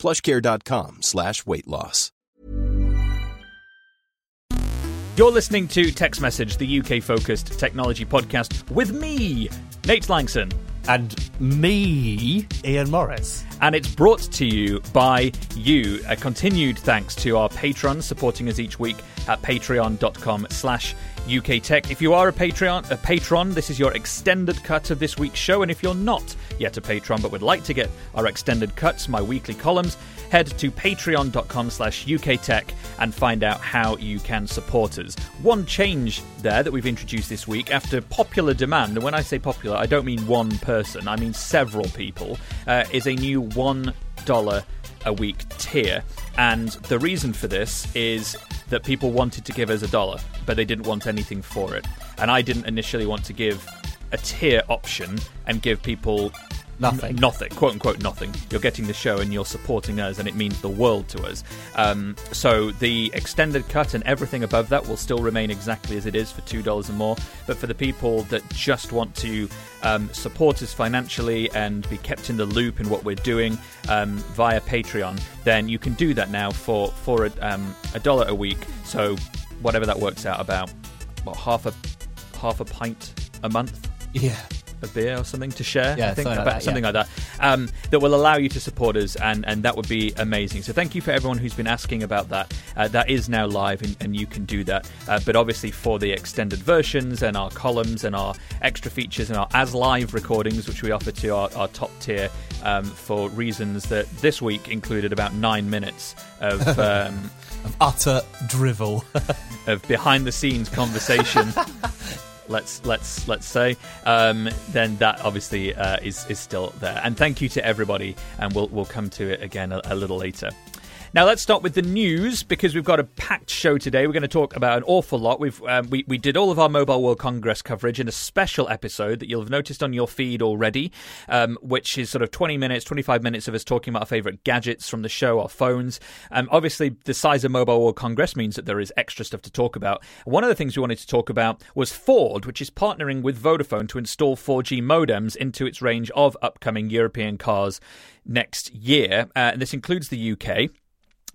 plushcare.com slash weight loss. You're listening to Tech's Message, the UK focused technology podcast with me, Nate Lanxon. And me, Ian Morris. And it's brought to you by you. A continued thanks to our patrons supporting us each week at patreon.com slash UK Tech. If you are a Patreon, a patron, this is your extended cut of this week's show. And if you're not yet a patron but would like to get our extended cuts, my weekly columns, head to patreon.com slash UK Tech and find out how you can support us. One change there that we've introduced this week after popular demand, and when I say popular, I don't mean one person, I mean several people, uh, is a new one dollar a week tier. And the reason for this is that people wanted to give us a dollar, but they didn't want anything for it. And I didn't initially want to give a tier option and give people Nothing. N- nothing, quote unquote, nothing. You're getting the show and you're supporting us, and it means the world to us. Um, so the extended cut and everything above that will still remain exactly as it is for two dollars and more. But for the people that just want to um, support us financially and be kept in the loop in what we're doing um, via Patreon, then you can do that now for for a, um, a dollar a week. So whatever that works out about, what half a half a pint a month Yeah. A beer or something to share. Yeah, I think something like that, something yeah. like that. Um, that will allow you to support us, and, and that would be amazing. So thank you for everyone who's been asking about that. Uh, that is now live, and, and you can do that. Uh, but obviously, for the extended versions and our columns and our extra features and our as live recordings, which we offer to our, our top tier um, for reasons that this week included about nine minutes of. Um, Of utter drivel. of behind the scenes conversation let's let's let's say um, then that obviously uh, is is still there. And thank you to everybody and we'll we'll come to it again a, a little later now let's start with the news because we've got a packed show today. We're going to talk about an awful lot. We've um, we we did all of our Mobile World Congress coverage in a special episode that you'll have noticed on your feed already, um, which is sort of twenty minutes, twenty five minutes of us talking about our favorite gadgets from the show, our phones. Um, obviously, the size of Mobile World Congress means that there is extra stuff to talk about. One of the things we wanted to talk about was Ford, which is partnering with Vodafone to install 4G modems into its range of upcoming European cars next year. Uh, and this includes the UK.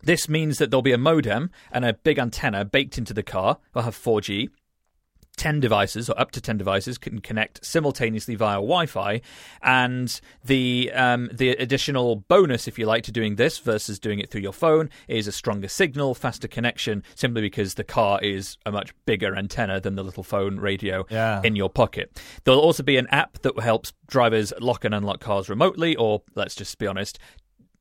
This means that there'll be a modem and a big antenna baked into the car. We'll have 4G. 10 devices or up to 10 devices can connect simultaneously via Wi-Fi and the um, the additional bonus if you like to doing this versus doing it through your phone is a stronger signal faster connection simply because the car is a much bigger antenna than the little phone radio Yeah. in your pocket there'll also be an app that helps drivers lock and unlock cars remotely or let's just be honest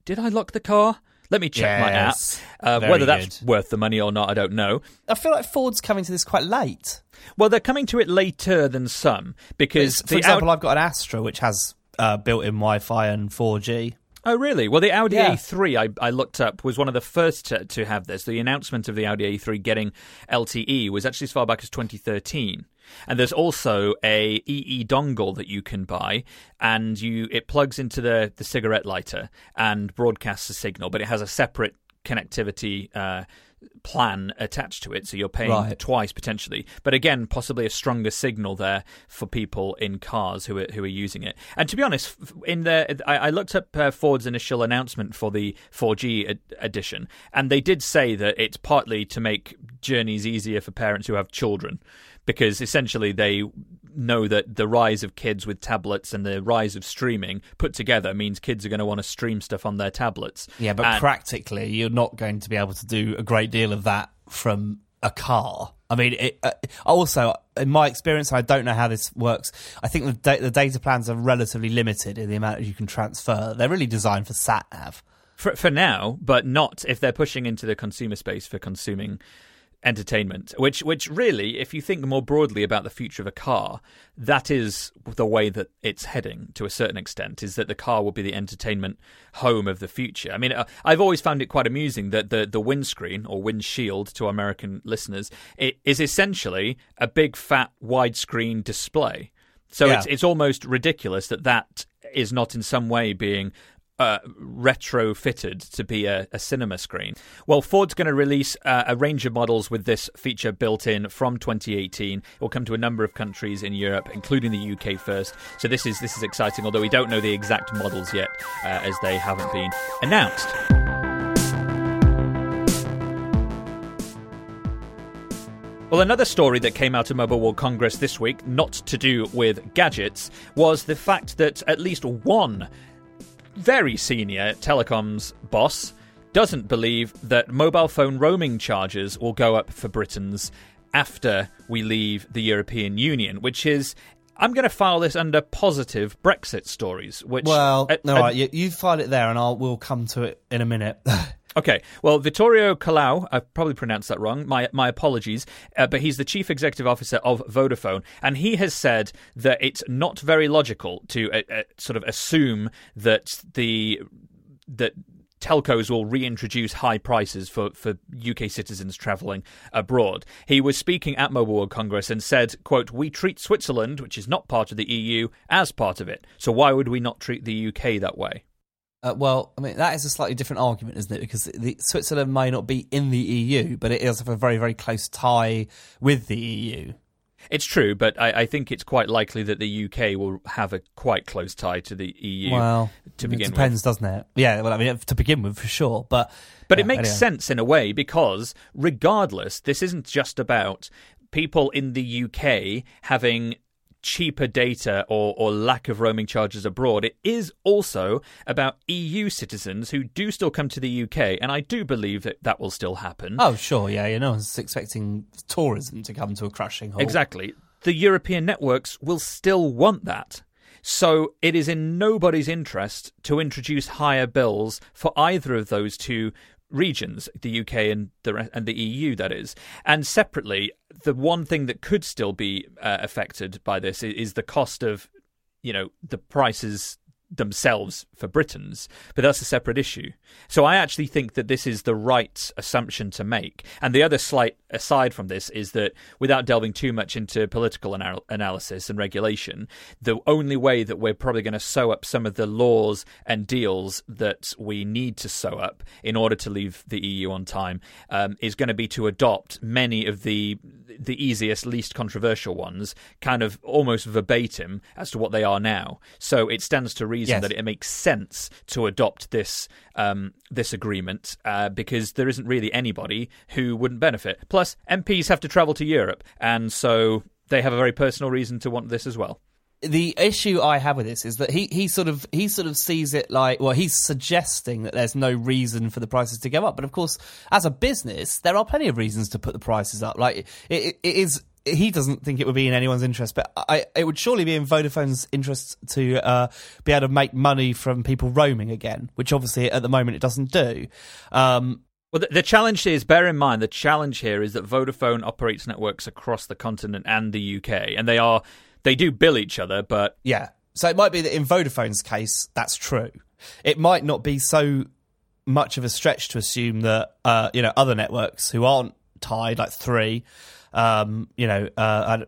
did I lock the car let me check my app uh, whether that's good. worth the money or not I don't know I feel like Ford's coming to this quite late. well, they're coming to it later than some because For the example, Audi- I've got an Astra which has uh, built-in Wi-Fi and 4G. oh really? Well, the Audi Yeah. A3 I, I looked up was one of the first to, to have this. The announcement of the Audi A3 getting LTE was actually as far back as 2013. And there's also a EE dongle that you can buy, and you it plugs into the the cigarette lighter and broadcasts a signal, but it has a separate connectivity. Uh, plan attached to it so you're paying Right. twice potentially but again possibly a stronger signal there for people in cars who are who are using it and to be honest in the I, I looked up uh, Ford's initial announcement for the 4G ed- edition and they did say that it's partly to make journeys easier for parents who have children because essentially they know that the rise of kids with tablets and the rise of streaming put together means kids are going to want to stream stuff on their tablets Yeah, but And- practically, you're not going to be able to do a great deal of that from a car. I mean, it, uh, also in my experience, I don't know how this works. I think the da- the data plans are relatively limited in the amount you can transfer. They're really designed for sat nav. for for now, but not if they're pushing into the consumer space for consuming entertainment, which which really, if you think more broadly about the future of a car, that is the way that it's heading to a certain extent. Is that the car will be the entertainment home of the future? I mean, uh, I've always found it quite amusing that the the windscreen or windshield to American listeners it is essentially a big fat widescreen display. So yeah. it's it's almost ridiculous that that is not in some way being uh, retrofitted to be a, a, cinema screen. Well, Ford's going to release uh, a range of models with this feature built in from 2018. It will come to a number of countries in Europe, including the UK first. So this is this is exciting. Although we don't know the exact models yet, uh, as they haven't been announced. Well, another story that came out of Mobile World Congress this week, not to do with gadgets, was the fact that at least one very senior telecoms boss doesn't believe that mobile phone roaming charges will go up for Britons after we leave the European Union, which is I'm going to file this under positive Brexit stories. Which well, uh, all right, you, you file it there, and I'll we'll come to it in a minute. Okay, well, Vittorio Colao, I've probably pronounced that wrong. My my apologies, uh, but he's the chief executive officer of Vodafone, and he has said that it's not very logical to uh, uh, sort of assume that the that telcos will reintroduce high prices for, for UK citizens travelling abroad. He was speaking at Mobile World Congress and said, quote, We treat Switzerland, which is not part of the EU, as part of it. So why would we not treat the UK that way? Uh, well, I mean that is a slightly different argument, isn't it? Because the, Switzerland may not be in the EU, but it does have a very, very close tie with the EU. It's true, but I, I, think it's quite likely that the UK will have a quite close tie to the EU. Well, to begin it depends, with. doesn't it? Yeah, well, I mean, to begin with, for sure. But but yeah, it makes anyway. sense in a way because, regardless, this isn't just about people in the UK having cheaper data or, or lack of roaming charges abroad. It is also about EU citizens who do still come to the UK, and I do believe that that will still happen. Oh, sure, yeah, you know, it's expecting tourism to come to a crashing halt. Exactly. The European networks will still want that. So it is in nobody's interest to introduce higher bills for either of those two regions, the UK and the and the EU, that is. And separately, the one thing that could still be uh, affected by this is, is the cost of, you know, the prices themselves for Britons, but that's a separate issue. So I actually think that this is the right assumption to make. And the other slight aside from this is that without delving too much into political anal- analysis and regulation, the only way that we're probably going to sew up some of the laws and deals that we need to sew up in order to leave the EU on time um, is going to be to adopt many of the the easiest, least controversial ones, kind of almost verbatim as to what they are now. So it stands to reason yes. that it makes sense to adopt this um, this agreement uh, because there isn't really anybody who wouldn't benefit. Plus, MPs have to travel to Europe, and so they have a very personal reason to want this as well the issue I have with this is that he, he sort of he sort of sees it like well he's suggesting that there's no reason for the prices to go up, but of course as a business there are plenty of reasons to put the prices up. Like it, it is he doesn't think it would be in anyone's interest, but I, it would surely be in Vodafone's interest to uh, be able to make money from people roaming again, which obviously at the moment it doesn't do. Um, well, the, the, challenge is bear in mind the challenge here is that Vodafone operates networks across the continent and the UK, and they are they do bill each other, but yeah. So it might be that in Vodafone's case, that's true. It might not be so much of a stretch to assume that uh, you know other networks who aren't tied, like Three, um, you know, uh,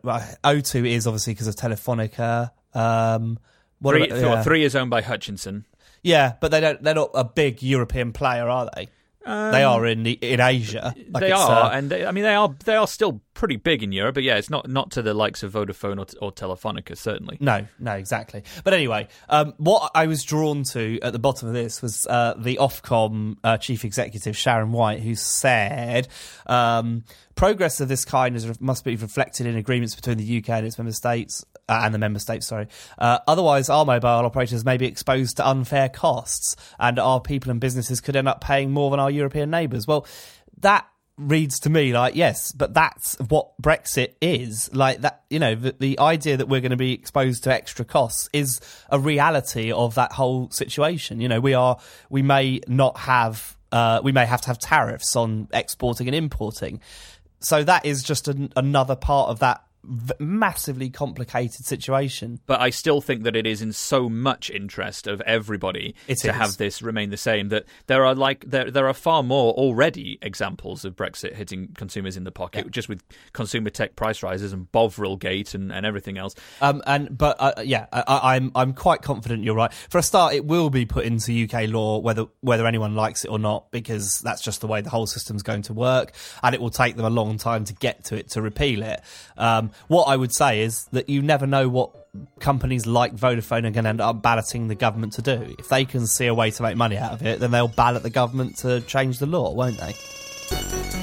O2 is obviously because of Telefonica. Um, three, about, yeah. three is owned by Hutchison. Yeah, but they don't. They're not a big European player, are they? Um, they are in the, in Asia. Like they are, uh, and they, I mean they are they are still pretty big in Europe. But yeah, it's not not to the likes of Vodafone or, or Telefonica, certainly. No, no, exactly. But anyway, um, what I was drawn to at the bottom of this was uh, the Ofcom uh, chief executive Sharon White, who said. Um, progress of this kind is, must be reflected in agreements between the UK and its member states uh, and the member states, sorry. Uh, otherwise, our mobile operators may be exposed to unfair costs, and our people and businesses could end up paying more than our European neighbours. Well, that reads to me like yes but that's what brexit is. Like that you know the, the idea that we're going to be exposed to extra costs is a reality of that whole situation. You know we are we may not have uh, we may have to have tariffs on exporting and importing. So that is just an, another part of that v- massively complicated situation. But I still think that it is in so much interest of everybody It to is. have this remain the same that there are like there there are far more already examples of Brexit hitting consumers in the pocket, just with consumer tech price rises and Bovril Gate and, and everything else. Um, and but uh, yeah, I, I- I'm I'm quite confident you're right. For a start, it will be put into UK law whether whether anyone likes it or not, because that's just the way the whole system's going to work, and it will take them a long time to get to it to repeal it. Um, what I would say is that you never know what companies like Vodafone are going to end up balloting the government to do. If they can see a way to make money out of it, then they'll ballot the government to change the law, won't they?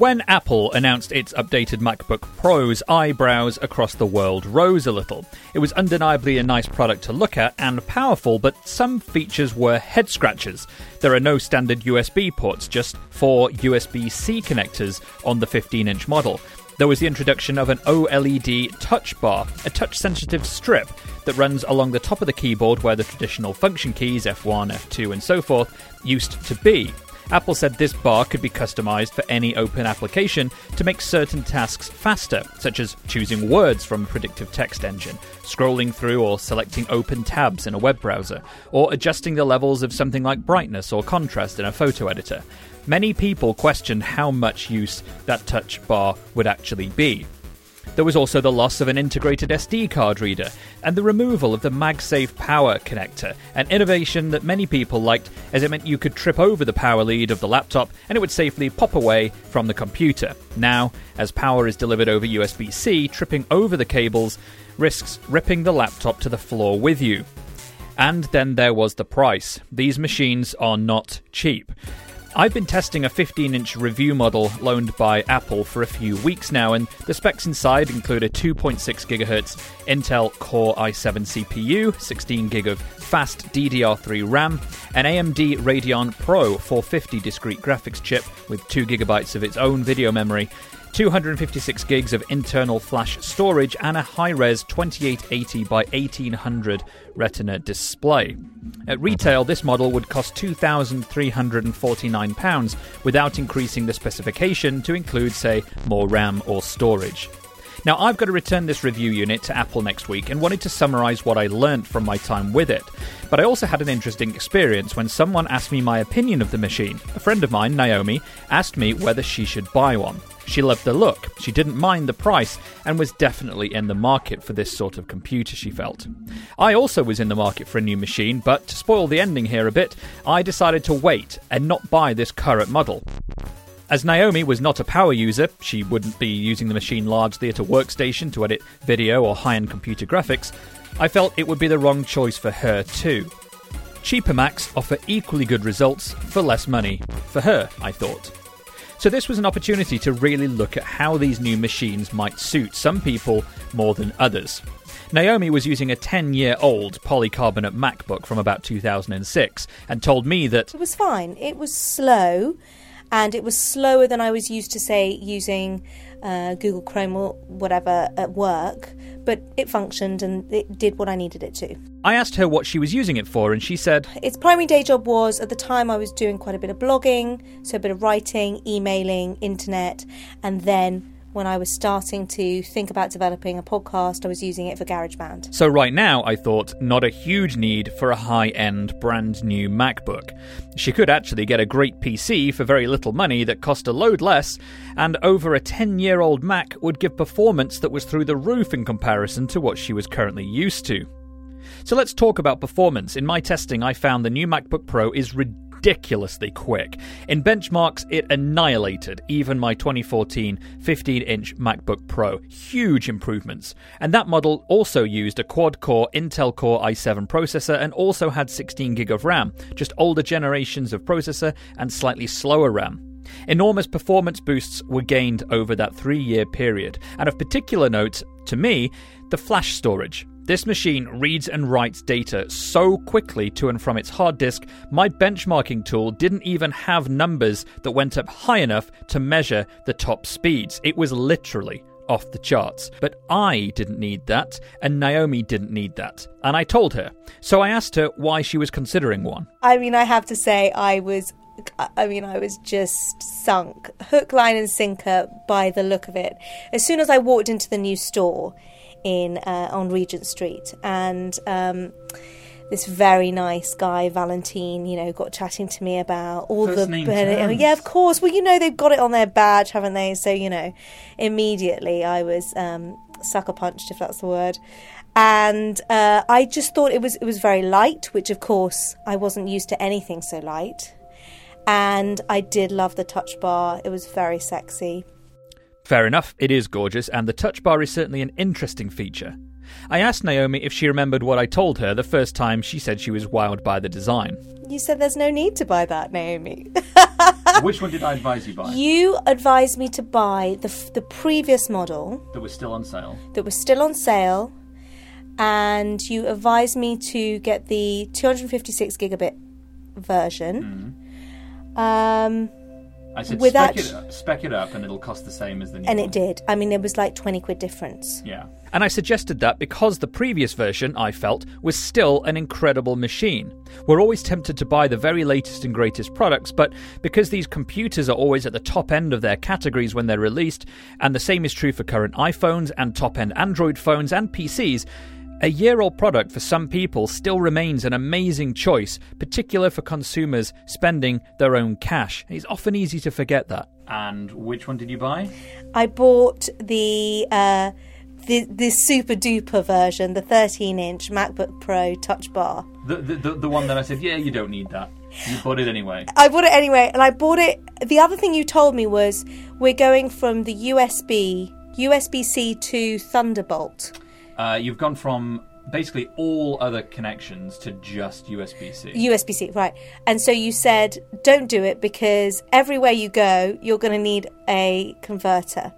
When Apple announced its updated MacBook Pros, eyebrows across the world rose a little. It was undeniably a nice product to look at and powerful, but some features were head scratchers. There are no standard USB ports, just four USB C connectors on the 15 inch model. There was the introduction of an OLED touch bar, a touch sensitive strip that runs along the top of the keyboard where the traditional function keys F1, F2, and so forth used to be. Apple said this bar could be customized for any open application to make certain tasks faster, such as choosing words from a predictive text engine, scrolling through or selecting open tabs in a web browser, or adjusting the levels of something like brightness or contrast in a photo editor. Many people questioned how much use that touch bar would actually be. There was also the loss of an integrated SD card reader and the removal of the MagSafe power connector, an innovation that many people liked as it meant you could trip over the power lead of the laptop and it would safely pop away from the computer. Now, as power is delivered over USB C, tripping over the cables risks ripping the laptop to the floor with you. And then there was the price. These machines are not cheap. I've been testing a 15 inch review model loaned by Apple for a few weeks now, and the specs inside include a 2.6 GHz Intel Core i7 CPU, 16 gig of fast DDR3 RAM, an AMD Radeon Pro 450 discrete graphics chip with 2 GB of its own video memory, 256 gigs of internal flash storage, and a high res 2880 by 1800 Retina display. At retail, this model would cost £2,349 without increasing the specification to include, say, more RAM or storage. Now, I've got to return this review unit to Apple next week and wanted to summarise what I learnt from my time with it. But I also had an interesting experience when someone asked me my opinion of the machine. A friend of mine, Naomi, asked me whether she should buy one. She loved the look, she didn't mind the price, and was definitely in the market for this sort of computer, she felt. I also was in the market for a new machine, but to spoil the ending here a bit, I decided to wait and not buy this current model. As Naomi was not a power user, she wouldn't be using the machine largely at a workstation to edit video or high end computer graphics, I felt it would be the wrong choice for her too. Cheaper Macs offer equally good results for less money. For her, I thought. So, this was an opportunity to really look at how these new machines might suit some people more than others. Naomi was using a 10 year old polycarbonate MacBook from about 2006 and told me that It was fine. It was slow, and it was slower than I was used to, say, using uh, Google Chrome or whatever at work. But it functioned and it did what I needed it to. I asked her what she was using it for, and she said, Its primary day job was at the time I was doing quite a bit of blogging, so a bit of writing, emailing, internet, and then when I was starting to think about developing a podcast, I was using it for GarageBand. So, right now, I thought, not a huge need for a high end, brand new MacBook. She could actually get a great PC for very little money that cost a load less, and over a 10 year old Mac would give performance that was through the roof in comparison to what she was currently used to. So, let's talk about performance. In my testing, I found the new MacBook Pro is ridiculously quick. In benchmarks, it annihilated even my 2014 15 inch MacBook Pro. Huge improvements. And that model also used a quad core Intel Core i7 processor and also had 16 gig of RAM, just older generations of processor and slightly slower RAM. Enormous performance boosts were gained over that three year period, and of particular note to me, the flash storage. This machine reads and writes data so quickly to and from its hard disk, my benchmarking tool didn't even have numbers that went up high enough to measure the top speeds. It was literally off the charts. But I didn't need that, and Naomi didn't need that. And I told her. So I asked her why she was considering one. I mean, I have to say, I was. I mean, I was just sunk, hook, line, and sinker by the look of it. As soon as I walked into the new store in uh, on Regent Street, and um, this very nice guy, Valentine, you know, got chatting to me about all First the name bene- yeah, of course. Well, you know, they've got it on their badge, haven't they? So you know, immediately I was um, sucker punched, if that's the word. And uh, I just thought it was it was very light, which of course I wasn't used to anything so light. And I did love the touch bar; it was very sexy. Fair enough, it is gorgeous, and the touch bar is certainly an interesting feature. I asked Naomi if she remembered what I told her the first time she said she was wowed by the design. You said there's no need to buy that, Naomi. Which one did I advise you buy? you advised me to buy the f- the previous model That was still on sale. that was still on sale, and you advised me to get the 256 gigabit version. Um, I said With spec, that- it up, spec it up and it'll cost the same as the new and one. it did. I mean, it was like 20 quid difference. Yeah. And I suggested that because the previous version, I felt, was still an incredible machine. We're always tempted to buy the very latest and greatest products, but because these computers are always at the top end of their categories when they're released, and the same is true for current iPhones and top end Android phones and PCs, a year old product for some people still remains an amazing choice, particular for consumers spending their own cash. It's often easy to forget that. And which one did you buy? I bought the uh, the, the super duper version, the 13 inch MacBook Pro Touch Bar. The, the, the, the one that I said, yeah, you don't need that. You bought it anyway. I bought it anyway, and I bought it. The other thing you told me was we're going from the USB USB C to Thunderbolt. Uh, you've gone from basically all other connections to just USB C. USB C, right. And so you said, don't do it because everywhere you go, you're going to need a converter.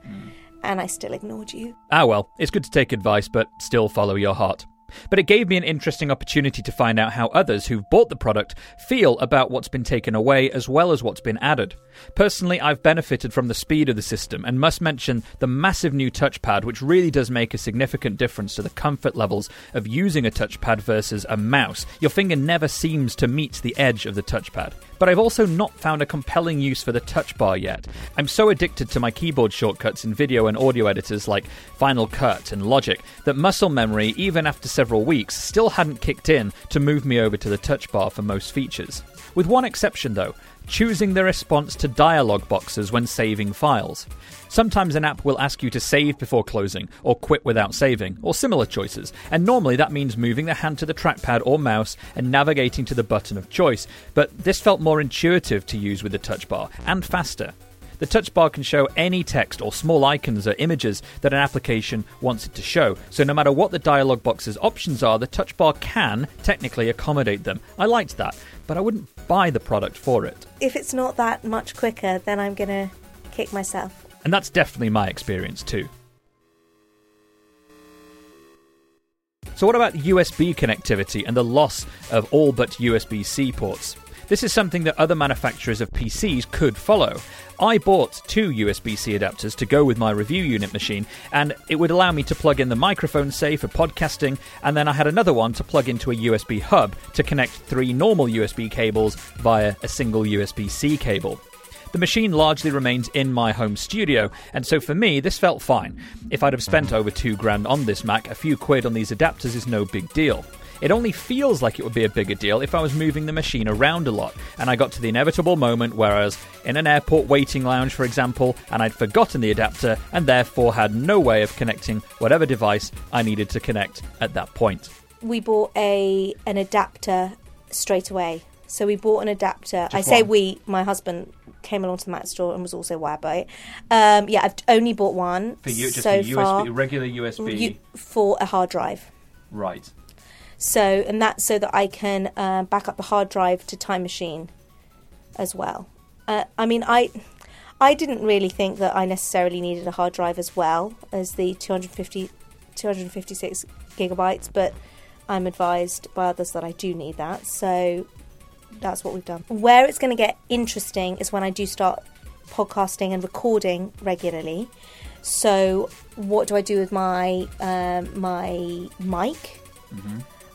And I still ignored you. Ah, well, it's good to take advice, but still follow your heart. But it gave me an interesting opportunity to find out how others who've bought the product feel about what's been taken away as well as what's been added. Personally, I've benefited from the speed of the system and must mention the massive new touchpad, which really does make a significant difference to the comfort levels of using a touchpad versus a mouse. Your finger never seems to meet the edge of the touchpad. But I've also not found a compelling use for the touch bar yet. I'm so addicted to my keyboard shortcuts in video and audio editors like Final Cut and Logic that muscle memory, even after several weeks, still hadn't kicked in to move me over to the touch bar for most features. With one exception though, choosing the response to dialog boxes when saving files. Sometimes an app will ask you to save before closing, or quit without saving, or similar choices, and normally that means moving the hand to the trackpad or mouse and navigating to the button of choice, but this felt more intuitive to use with the touch bar, and faster. The touch bar can show any text or small icons or images that an application wants it to show. So no matter what the dialog box's options are, the touch bar can technically accommodate them. I liked that, but I wouldn't buy the product for it. If it's not that much quicker, then I'm going to kick myself. And that's definitely my experience too. So, what about USB connectivity and the loss of all but USB C ports? This is something that other manufacturers of PCs could follow. I bought two USB C adapters to go with my review unit machine, and it would allow me to plug in the microphone, say, for podcasting, and then I had another one to plug into a USB hub to connect three normal USB cables via a single USB C cable. The machine largely remains in my home studio, and so for me, this felt fine. If I'd have spent over two grand on this Mac, a few quid on these adapters is no big deal. It only feels like it would be a bigger deal if I was moving the machine around a lot, and I got to the inevitable moment where I was in an airport waiting lounge, for example, and I'd forgotten the adapter and therefore had no way of connecting whatever device I needed to connect at that point. We bought a an adapter straight away. So we bought an adapter. I say one? we, my husband came along to the Mac store and was also wired by it. Um, yeah, I've only bought one For you, just so a far USB, regular USB, you- for a hard drive. right? So, and that's so that I can uh, back up the hard drive to Time Machine as well. Uh, I mean, I I didn't really think that I necessarily needed a hard drive as well as the 250, 256 gigabytes, but I'm advised by others that I do need that. So that's what we've done. Where it's going to get interesting is when I do start podcasting and recording regularly. So, what do I do with my um, my mic?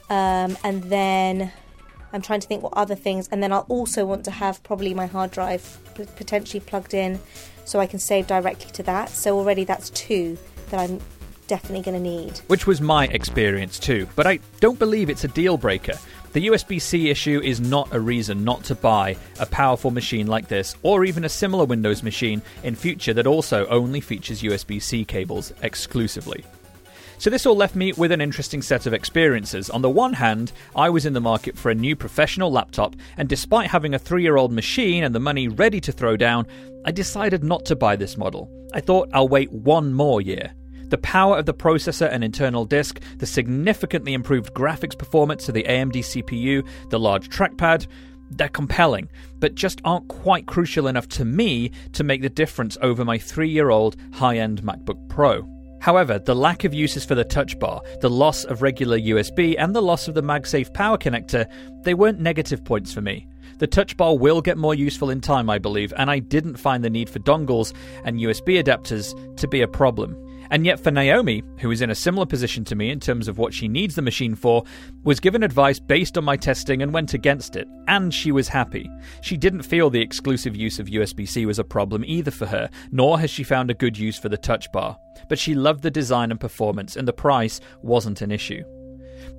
Um, and then I'm trying to think what other things. And then I'll also want to have probably my hard drive potentially plugged in, so I can save directly to that. So already that's two that I'm definitely going to need. Which was my experience too, but I don't believe it's a deal breaker. The USB C issue is not a reason not to buy a powerful machine like this, or even a similar Windows machine in future that also only features USB C cables exclusively. So, this all left me with an interesting set of experiences. On the one hand, I was in the market for a new professional laptop, and despite having a three year old machine and the money ready to throw down, I decided not to buy this model. I thought I'll wait one more year. The power of the processor and internal disk, the significantly improved graphics performance of the AMD CPU, the large trackpad, they're compelling, but just aren't quite crucial enough to me to make the difference over my three year old high end MacBook Pro. However, the lack of uses for the touch bar, the loss of regular USB, and the loss of the MagSafe power connector, they weren't negative points for me. The touch bar will get more useful in time, I believe, and I didn't find the need for dongles and USB adapters to be a problem. And yet, for Naomi, who is in a similar position to me in terms of what she needs the machine for, was given advice based on my testing and went against it, and she was happy. She didn't feel the exclusive use of USB C was a problem either for her, nor has she found a good use for the touch bar. But she loved the design and performance, and the price wasn't an issue.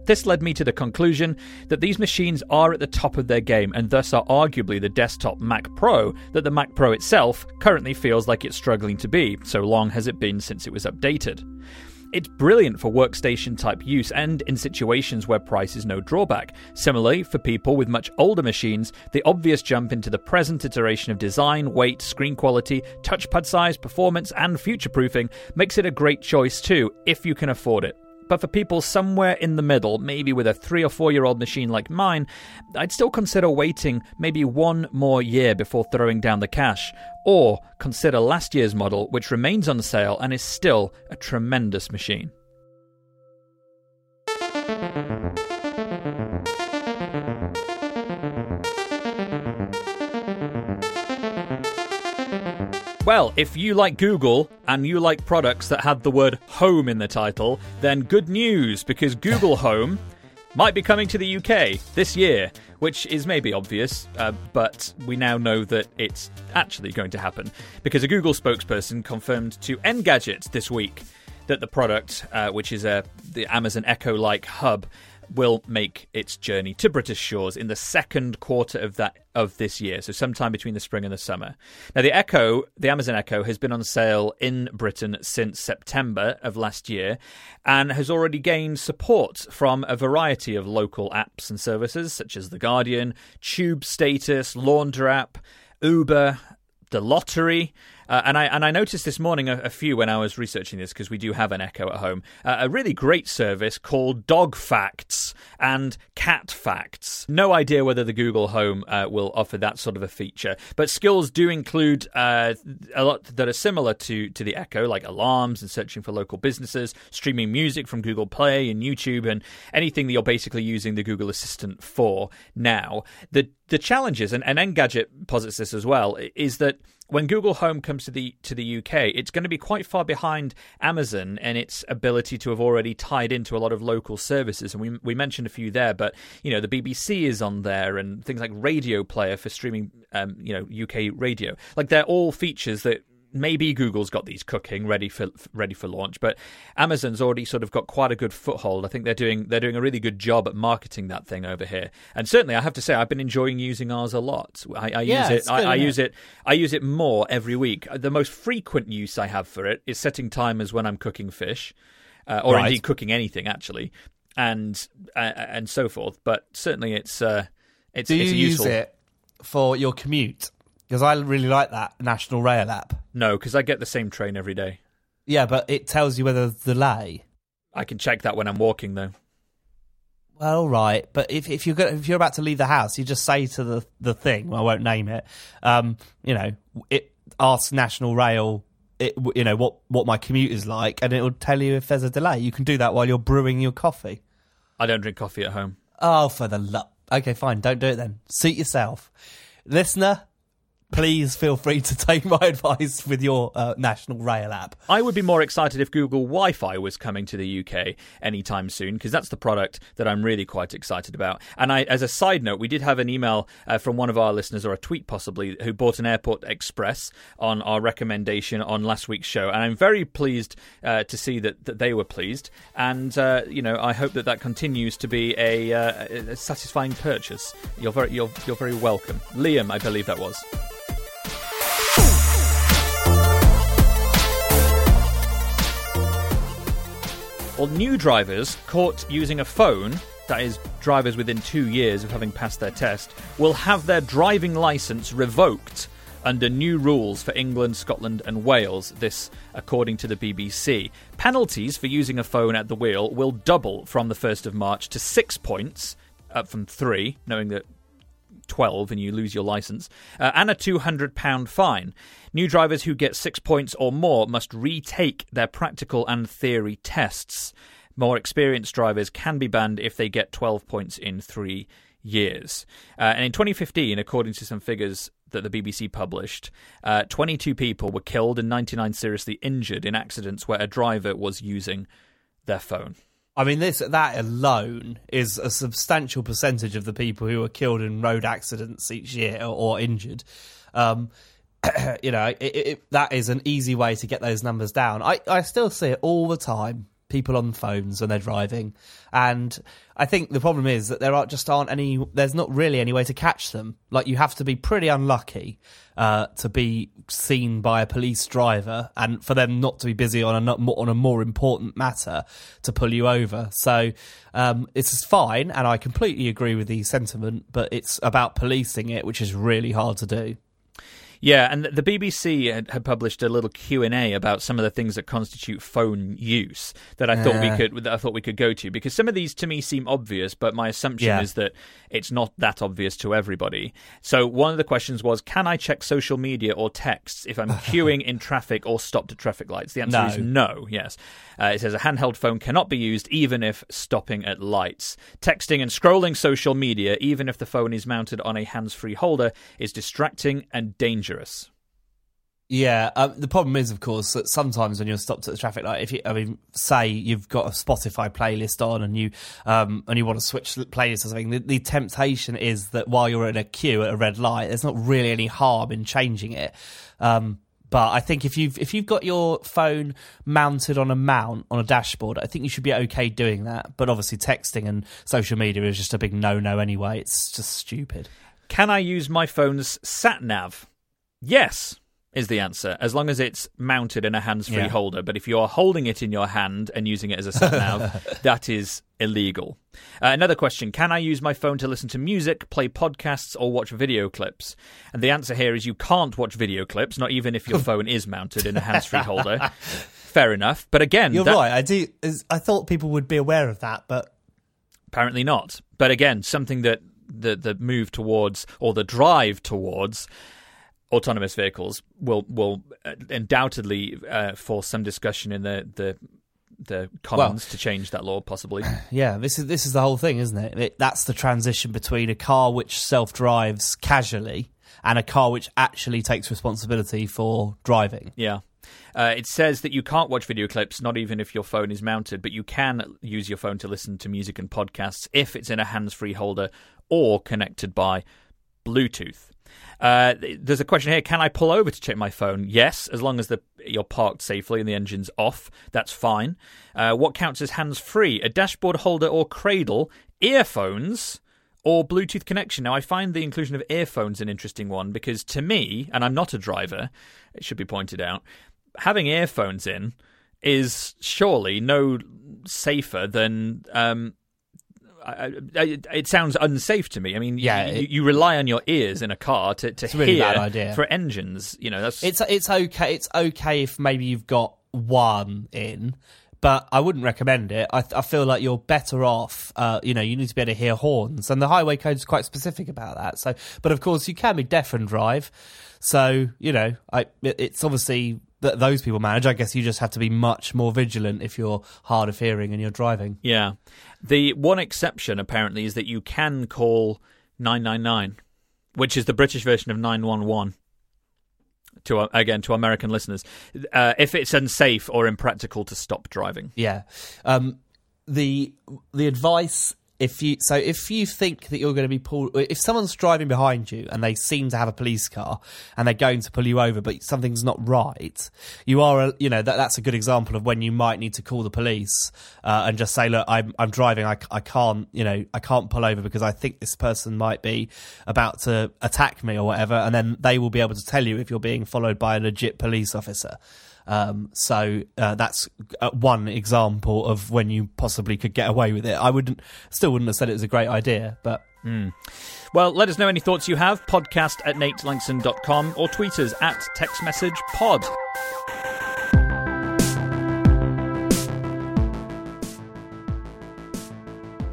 This led me to the conclusion that these machines are at the top of their game and thus are arguably the desktop Mac Pro that the Mac Pro itself currently feels like it's struggling to be, so long has it been since it was updated. It's brilliant for workstation type use and in situations where price is no drawback. Similarly, for people with much older machines, the obvious jump into the present iteration of design, weight, screen quality, touchpad size, performance, and future proofing makes it a great choice too, if you can afford it. But for people somewhere in the middle, maybe with a three or four year old machine like mine, I'd still consider waiting maybe one more year before throwing down the cash. Or consider last year's model, which remains on sale and is still a tremendous machine. Well, if you like Google and you like products that had the word home in the title, then good news because Google Home might be coming to the UK this year, which is maybe obvious, uh, but we now know that it's actually going to happen because a Google spokesperson confirmed to Engadget this week that the product, uh, which is a the Amazon Echo like hub, will make its journey to British shores in the second quarter of that of this year, so sometime between the spring and the summer. Now, the Echo, the Amazon Echo, has been on sale in Britain since September of last year, and has already gained support from a variety of local apps and services such as the Guardian, Tube Status, Laundry Uber, the lottery. Uh, and I and I noticed this morning a, a few when I was researching this because we do have an Echo at home. Uh, a really great service called Dog Facts and Cat Facts. No idea whether the Google Home uh, will offer that sort of a feature, but skills do include uh, a lot that are similar to to the Echo, like alarms and searching for local businesses, streaming music from Google Play and YouTube, and anything that you're basically using the Google Assistant for now. The the challenges, and, and Engadget posits this as well, is that when Google Home comes to the to the UK, it's going to be quite far behind Amazon and its ability to have already tied into a lot of local services. And we we mentioned a few there, but you know the BBC is on there and things like Radio Player for streaming, um, you know UK radio. Like they're all features that maybe Google's got these cooking ready for ready for launch, but Amazon's already sort of got quite a good foothold. I think they're doing they're doing a really good job at marketing that thing over here. And certainly, I have to say, I've been enjoying using ours a lot. I, I Yeah, use it. I, I use it. I use it more every week. The most frequent use I have for it is setting timers when I'm cooking fish, uh, or Right. indeed cooking anything actually, and uh, and so forth. But certainly, it's uh, it's Do you it's use useful. it for your commute? Because I really like that National Rail app. No, because I get the same train every day. Yeah, but it tells you whether there's a delay. I can check that when I'm walking though. Well, right, but if if you're go- if you're about to leave the house, you just say to the the thing. Well, I won't name it. Um, you know, it asks National Rail. It, you know what what my commute is like, and it'll tell you if there's a delay. You can do that while you're brewing your coffee. I don't drink coffee at home. Oh, for the love. Okay, fine. Don't do it then. Suit yourself, listener. Please feel free to take my advice with your uh, National Rail app. I would be more excited if Google Wi Fi was coming to the UK anytime soon, because that's the product that I'm really quite excited about. And I, as a side note, we did have an email uh, from one of our listeners, or a tweet possibly, who bought an Airport Express on our recommendation on last week's show. And I'm very pleased uh, to see that, that they were pleased. And, uh, you know, I hope that that continues to be a, uh, a satisfying purchase. You're very, you're, you're very welcome. Liam, I believe that was. Well, new drivers caught using a phone, that is, drivers within two years of having passed their test, will have their driving licence revoked under new rules for England, Scotland, and Wales. This, according to the BBC. Penalties for using a phone at the wheel will double from the 1st of March to six points, up from three, knowing that 12 and you lose your license, uh, and a £200 fine. New drivers who get six points or more must retake their practical and theory tests. More experienced drivers can be banned if they get 12 points in three years. Uh, and in 2015, according to some figures that the BBC published, uh, 22 people were killed and 99 seriously injured in accidents where a driver was using their phone. I mean, this that alone is a substantial percentage of the people who are killed in road accidents each year or, injured. Um, you know, it, it, that is an easy way to get those numbers down. I, I still see it all the time. People on phones when they're driving, and I think the problem is that there are just aren't any. There's not really any way to catch them. Like you have to be pretty unlucky uh, to be seen by a police driver, and for them not to be busy on a on a more important matter to pull you over. So um, it's fine, and I completely agree with the sentiment. But it's about policing it, which is really hard to do. Yeah, and the BBC had, had published a little Q and A about some of the things that constitute phone use that I thought we could that I thought we could go to because some of these to me seem obvious, but my assumption Yeah. is that it's not that obvious to everybody. So one of the questions was, can I check social media or texts if I'm queuing in traffic or stopped at traffic lights? The answer No. is no. Yes, uh, it says a handheld phone cannot be used even if stopping at lights. Texting and scrolling social media, even if the phone is mounted on a hands-free holder, is distracting and dangerous. Yeah, um, the problem is, of course, that sometimes when you're stopped at the traffic light, if you, I mean, say you've got a Spotify playlist on and you um, and you want to switch playlists or something, the, the temptation is that while you're in a queue at a red light, there's not really any harm in changing it. Um, but I think if you've if you've got your phone mounted on a mount on a dashboard, I think you should be okay doing that. But obviously, texting and social media is just a big no no anyway. It's just stupid. Can I use my phone's sat nav? Yes, is the answer, as long as it's mounted in a hands free Yeah. holder. But if you are holding it in your hand and using it as a sat nav, that is illegal. Uh, another question Can I use my phone to listen to music, play podcasts, or watch video clips? And the answer here is you can't watch video clips, not even if your phone is mounted in a hands free holder. Fair enough. But again, You're that- right. I do. is- I thought people would be aware of that, but Apparently not. But again, something that the the move towards or the drive towards autonomous vehicles will will uh, undoubtedly uh, force some discussion in the the the Commons to change that law, possibly. Yeah, this is this is the whole thing, isn't it? it that's the transition between a car which self drives casually and a car which actually takes responsibility for driving. Yeah. Uh, it says that you can't watch video clips, not even if your phone is mounted, but you can use your phone to listen to music and podcasts if it's in a hands free holder or connected by Bluetooth. Uh, there's a question here: Can I pull over to check my phone? Yes, as long as the you're parked safely and the engine's off. That's fine. Uh, what counts as hands-free? A dashboard holder or cradle, earphones, or Bluetooth connection. Now, I find the inclusion of earphones an interesting one because to me, and I'm not a driver, it should be pointed out, having earphones in is surely no safer than. Um, I, I, it sounds unsafe to me. I mean, Yeah, you, it- you rely on your ears in a car to, to a really bad idea. for engines. You know, that's It's it's okay. It's okay if maybe you've got one in, but I wouldn't recommend it. I, I feel like you're better off. Uh, you know, you need to be able to hear horns, and the highway code is quite specific about that. So, but of course, you can be deaf and drive. So, you know, I it, it's obviously that those people manage. I guess you just have to be much more vigilant if you're hard of hearing and you're driving. Yeah. The one exception apparently is that you can call 999, which is the British version of 911. to again to American listeners, uh, if it's unsafe or impractical to stop driving. Yeah. Um, the the advice if you so if you think that you're going to be pulled if someone's driving behind you and they seem to have a police car and they're going to pull you over but something's not right you are a, you know that, that's a good example of when you might need to call the police uh, and just say look I'm I'm driving. I, I can't you know I can't pull over because I think this person might be about to attack me or whatever and then they will be able to tell you if you're being followed by a legit police officer um, so uh, that's uh, one example of when you possibly could get away with it. I wouldn't, still wouldn't have said it was a great idea, but. Mm. Well, let us know any thoughts you have. Podcast at natelanxon.com or tweet us at Tech's Message pod.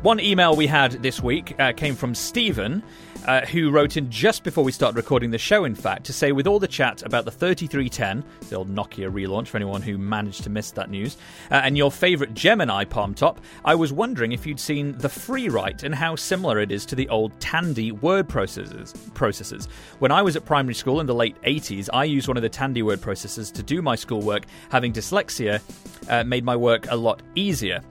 One email we had this week uh, came from Stephen, uh, who wrote in just before we started recording the show, in fact, to say, with all the chat about the 3310, the old Nokia relaunch for anyone who managed to miss that news, uh, and your favourite Gemini Palm Top, I was wondering if you'd seen the FreeWrite and how similar it is to the old Tandy word processors. processors. When I was at primary school in the late 80s, I used one of the Tandy word processors to do my schoolwork. Having dyslexia uh, made my work a lot easier.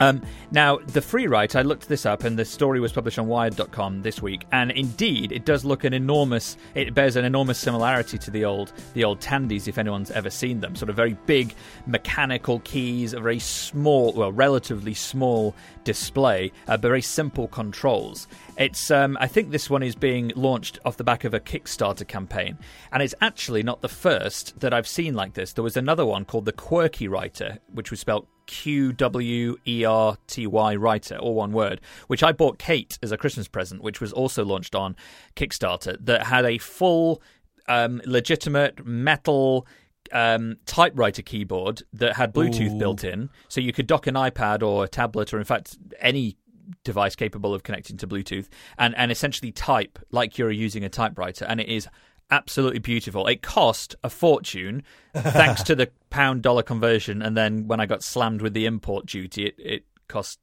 Um, now, the FreeWrite, I looked this up and the story was published on Wired.com this week, and indeed, it does look an enormous, it bears an enormous similarity to the old, the old Tandys, if anyone's ever seen them. Sort of very big mechanical keys, a very small, well, relatively small display, uh, very simple controls. It's, um, I think this one is being launched off the back of a Kickstarter campaign, and it's actually not the first that I've seen like this. There was another one called the Quirky Writer, which was spelled Q W E R T Y writer, all one word, which I bought Kate as a Christmas present, which was also launched on Kickstarter, that had a full, um, legitimate metal um, typewriter keyboard that had Bluetooth Ooh. built in, so you could dock an iPad or a tablet, or in fact any device capable of connecting to Bluetooth, and and essentially type like you're using a typewriter, and it is absolutely beautiful. It cost a fortune thanks to the pound dollar conversion, and then when I got slammed with the import duty, it, it cost.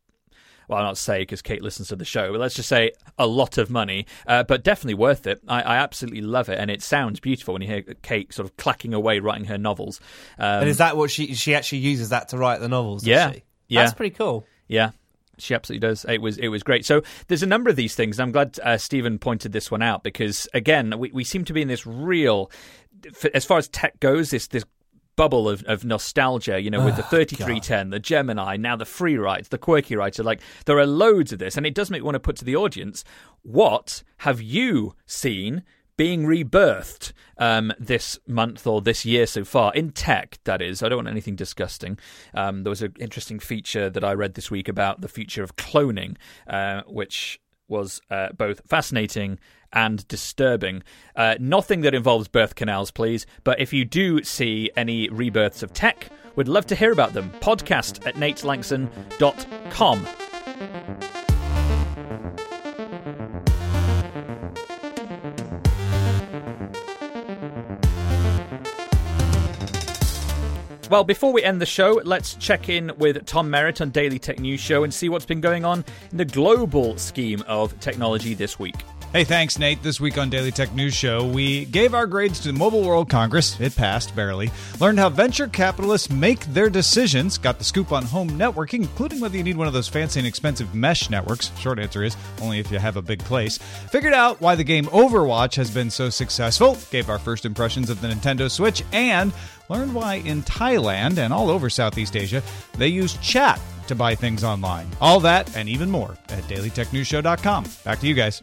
Well, I'll not say because Kate listens to the show, but let's just say a lot of money, uh, but definitely worth it. I, I, absolutely love it, and it sounds beautiful when you hear Kate sort of clacking away writing her novels. Um, and is that what she she actually uses that to write the novels? Yeah, yeah, that's pretty cool. Yeah, she absolutely does. It was it was great. So there's a number of these things. I'm glad uh, Stephen pointed this one out because again, we, we seem to be in this real, as far as tech goes, this this bubble of, of nostalgia. You know, with the 3310, the Gemini, now the FreeWrite, the Quirky Writer. Like there are loads of this, and it does make me want to put to the audience: what have you seen? being rebirthed um, this month or this year so far in tech. That is, I don't want anything disgusting. Um, there was an interesting feature that I read this week about the future of cloning, uh, which was uh, both fascinating and disturbing. Uh, nothing that involves birth canals, please. But if you do see any rebirths of tech, we'd love to hear about them. Podcast at natelanxon.com. Well, before we end the show, let's check in with Tom Merritt on Daily Tech News Show and see what's been going on in the global scheme of technology this week. Hey, thanks, Nate. This week on Daily Tech News Show, we gave our grades to the Mobile World Congress. It passed, barely. Learned how venture capitalists make their decisions. Got the scoop on home networking, including whether you need one of those fancy and expensive mesh networks. Short answer is only if you have a big place. Figured out why the game Overwatch has been so successful. Gave our first impressions of the Nintendo Switch and learned why in Thailand and all over Southeast Asia they use chat to buy things online. All that and even more at dailytechnewsshow.com. Back to you guys.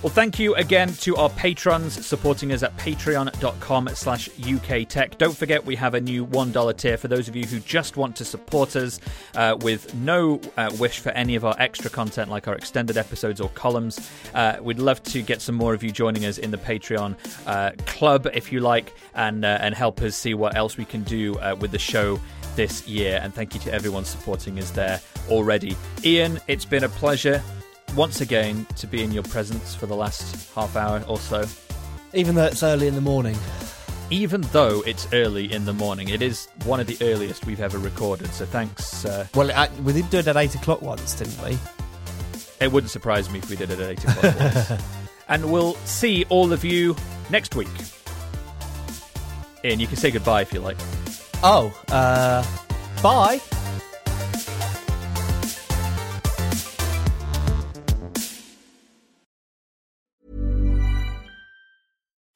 Well, thank you again to our patrons supporting us at patreon.com slash uktech. Don't forget we have a new $1 tier for those of you who just want to support us uh, with no uh, wish for any of our extra content like our extended episodes or columns. Uh, we'd love to get some more of you joining us in the Patreon uh, club, if you like, and, uh, and help us see what else we can do uh, with the show this year. And thank you to everyone supporting us there already. Ian, it's been a pleasure once again to be in your presence for the last half hour or so. Even though it's early in the morning. Even though it's early in the morning, it is one of the earliest we've ever recorded. So thanks. Uh, well, I, we did do it at eight o'clock once, didn't we? It wouldn't surprise me if we did it at eight o'clock once. and we'll see all of you next week. Ian, you can say goodbye if you like. Oh, uh, bye.